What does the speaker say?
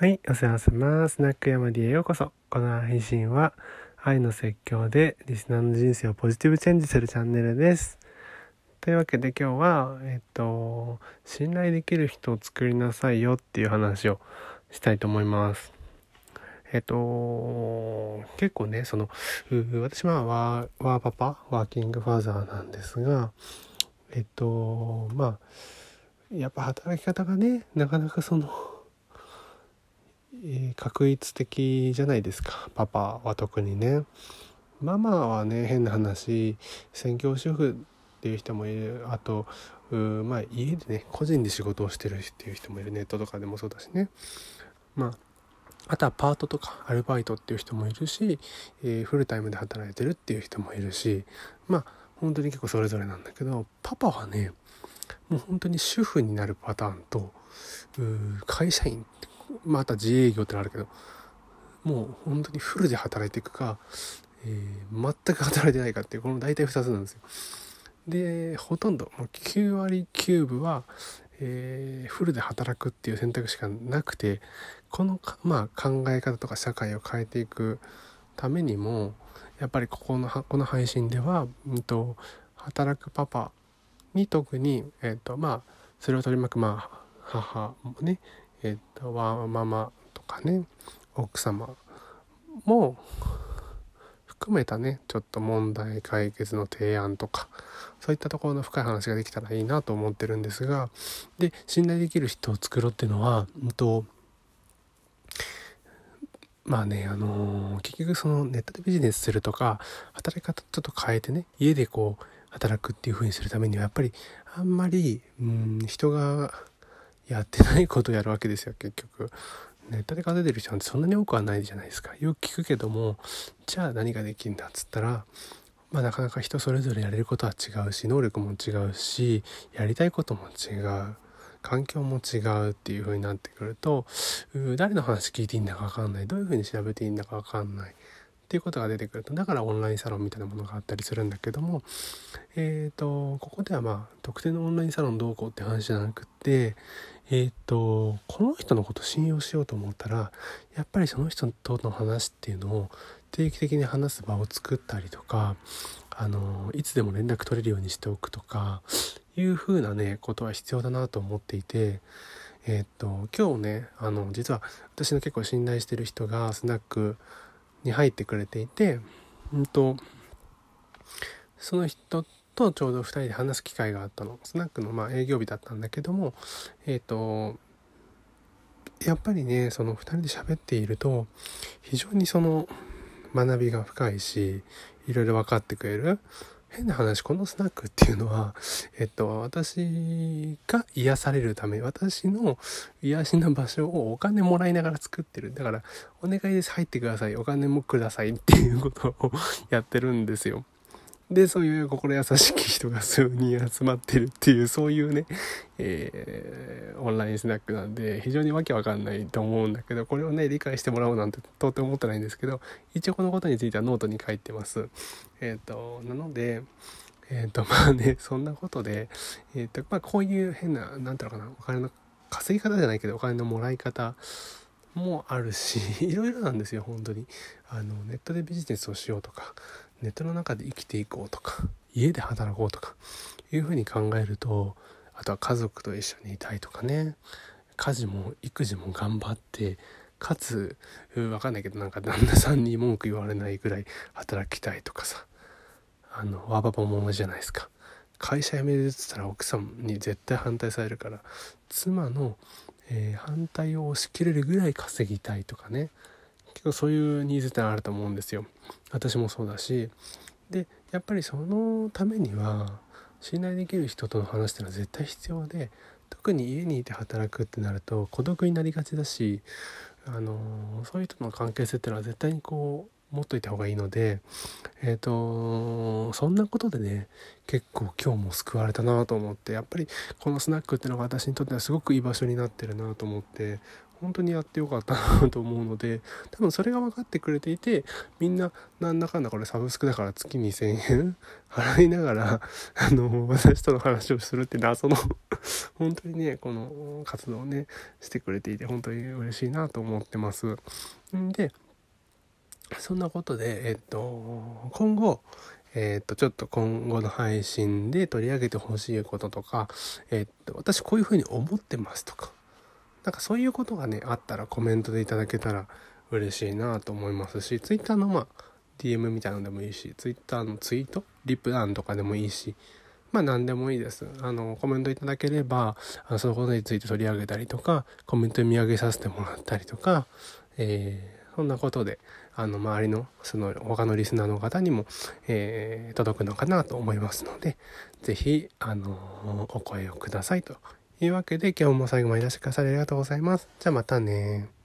はい、お世話様ま。スナック山 D へようこそ。この配信は愛の説教でリスナーの人生をポジティブチェンジするチャンネルです。というわけで今日は、えっと、信頼できる人を作りなさいよっていう話をしたいと思います。えっと、結構ね、その、私はワーワーパパ、ワーキングファーザーなんですが、えっと、まあ、やっぱ働き方がね、なかなかその、えー、確一的じゃないですか。パパは特にね。ママはね変な話専業主婦っていう人もいる。あとまあ家でね個人で仕事をしてるっていう人もいる。ネットとかでもそうだしね。まああとはパートとかアルバイトっていう人もいるし、えー、フルタイムで働いてるっていう人もいるし。まあ本当に結構それぞれなんだけどパパはねもう本当に主婦になるパターンと会社員また自営業ってのあるけどもう本当にフルで働いていくか、えー、全く働いてないかっていうこの大体2つなんですよ。でほとんどもう9割9分は、えー、フルで働くっていう選択肢がなくてこの、まあ、考え方とか社会を変えていくためにもやっぱりここのこの配信では、うんと、働くパパに特に、えーとまあ、それを取り巻く、まあ、母もねえっ、ー、とワンママとかね奥様も含めたねちょっと問題解決の提案とかそういったところの深い話ができたらいいなと思ってるんですがで信頼できる人を作ろうっていうのは、うんと、まあねあのー、結局そのネットでビジネスするとか働き方ちょっと変えてね家でこう働くっていう風にするためにはやっぱりあんまりうん人がやってないことをやるわけですよ結局。ネットで稼いでる人なんてそんなに多くはないじゃないですか。よく聞くけどもじゃあ何ができるんだっつったらまあなかなか人それぞれやれることは違うし能力も違うしやりたいことも違う。環境も違うっていう風になってくると誰の話聞いていいんだか分かんない。どういう風に調べていいんだか分かんない。っていうことが出てくるとだからオンラインサロンみたいなものがあったりするんだけどもえっ、ー、とここではまあ特定のオンラインサロンどうこうって話じゃなくってえっ、とこの人のこと信用しようと思ったらやっぱりその人との話っていうのを定期的に話す場を作ったりとかあのいつでも連絡取れるようにしておくとかいうふうなねことは必要だなと思っていてえっ、ー、と今日ねあの実は私の結構信頼してる人がスナックに入ってくれていて、うんと、その人とちょうど2人で話す機会があったの。スナックのま営業日だったんだけども、えっ、ー、と、やっぱりね、その2人で喋っていると、非常にその学びが深いし、いろいろ分かってくれる。変な話、このスナックっていうのは、えっと、私が癒されるため、私の癒しの場所をお金もらいながら作ってる。だから、お願いです、入ってください。お金もくださいっていうことをやってるんですよ。で、そういう心優しき人が数人集まってるっていう、そういうね、えー、オンラインスナックなんで、非常にわけわかんないと思うんだけど、これをね、理解してもらおうなんて到底思ってないんですけど、一応このことについてはノートに書いてます。えっ、ー、と、なので、えっ、ー、と、まあね、そんなことで、えっ、と、まあこういう変な、なんていうのかな、お金の稼ぎ方じゃないけど、お金のもらい方、もあるしいろいろなんですよ本当にあのネットでビジネスをしようとかネットの中で生きていこうとか家で働こうとかいうふうに考えるとあとは家族と一緒にいたいとかね。家事も育児も頑張ってかつ分かんないけどなんか旦那さんに文句言われないぐらい働きたいとかさ。あのワーバパも同じゃないですか。会社辞めるっつったら奥さんに絶対反対されるから妻の、えー、反対を押し切れるぐらい稼ぎたいとかね。結構そういうニーズってあると思うんですよ。私もそうだし。でやっぱりそのためには信頼できる人との話っていうのは絶対必要で特に家にいて働くってなると孤独になりがちだしあのそういう人の関係性っていうのは絶対にこう持っといた方がいいのでえっ、ー、とそんなことでね結構今日も救われたなと思ってやっぱりこのスナックっていうのが私にとってはすごくいい場所になってるなと思って本当にやってよかったなと思うので多分それが分かってくれていてみんななんだかんだこれサブスクだから月2,000円 払いながらあの私との話をするって謎の本当にねこの活動をねしてくれていて本当に嬉しいなと思ってます。んでそんなことでえっと今後えっ、と、ちょっと今後の配信で取り上げてほしいこととか、えっ、と、私こういうふうに思ってますとか、なんかそういうことがね、あったらコメントでいただけたら嬉しいなと思いますし、Twitter のまあ、DM みたいなのでもいいし、Twitter のツイート、リプランとかでもいいし、まあ何でもいいです。あの、コメントいただければ、あのそのことについて取り上げたりとか、コメント読み上げさせてもらったりとか、えー、そんなことで、あの、周りの、その、他のリスナーの方にも、えー、届くのかなと思いますので、是非あのお声をくださいというわけで、今日も最後までいらしてくださりありがとうございます。じゃあまたね